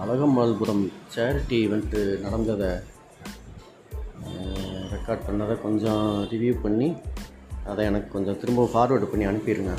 அழகம்மாள்புரம் charity event நடந்ததை record பண்ணதை கொஞ்சம் ரிவ்யூ பண்ணி அதை எனக்கு கொஞ்சம் திரும்ப ஃபார்வேர்டு பண்ணி அனுப்பிடுங்க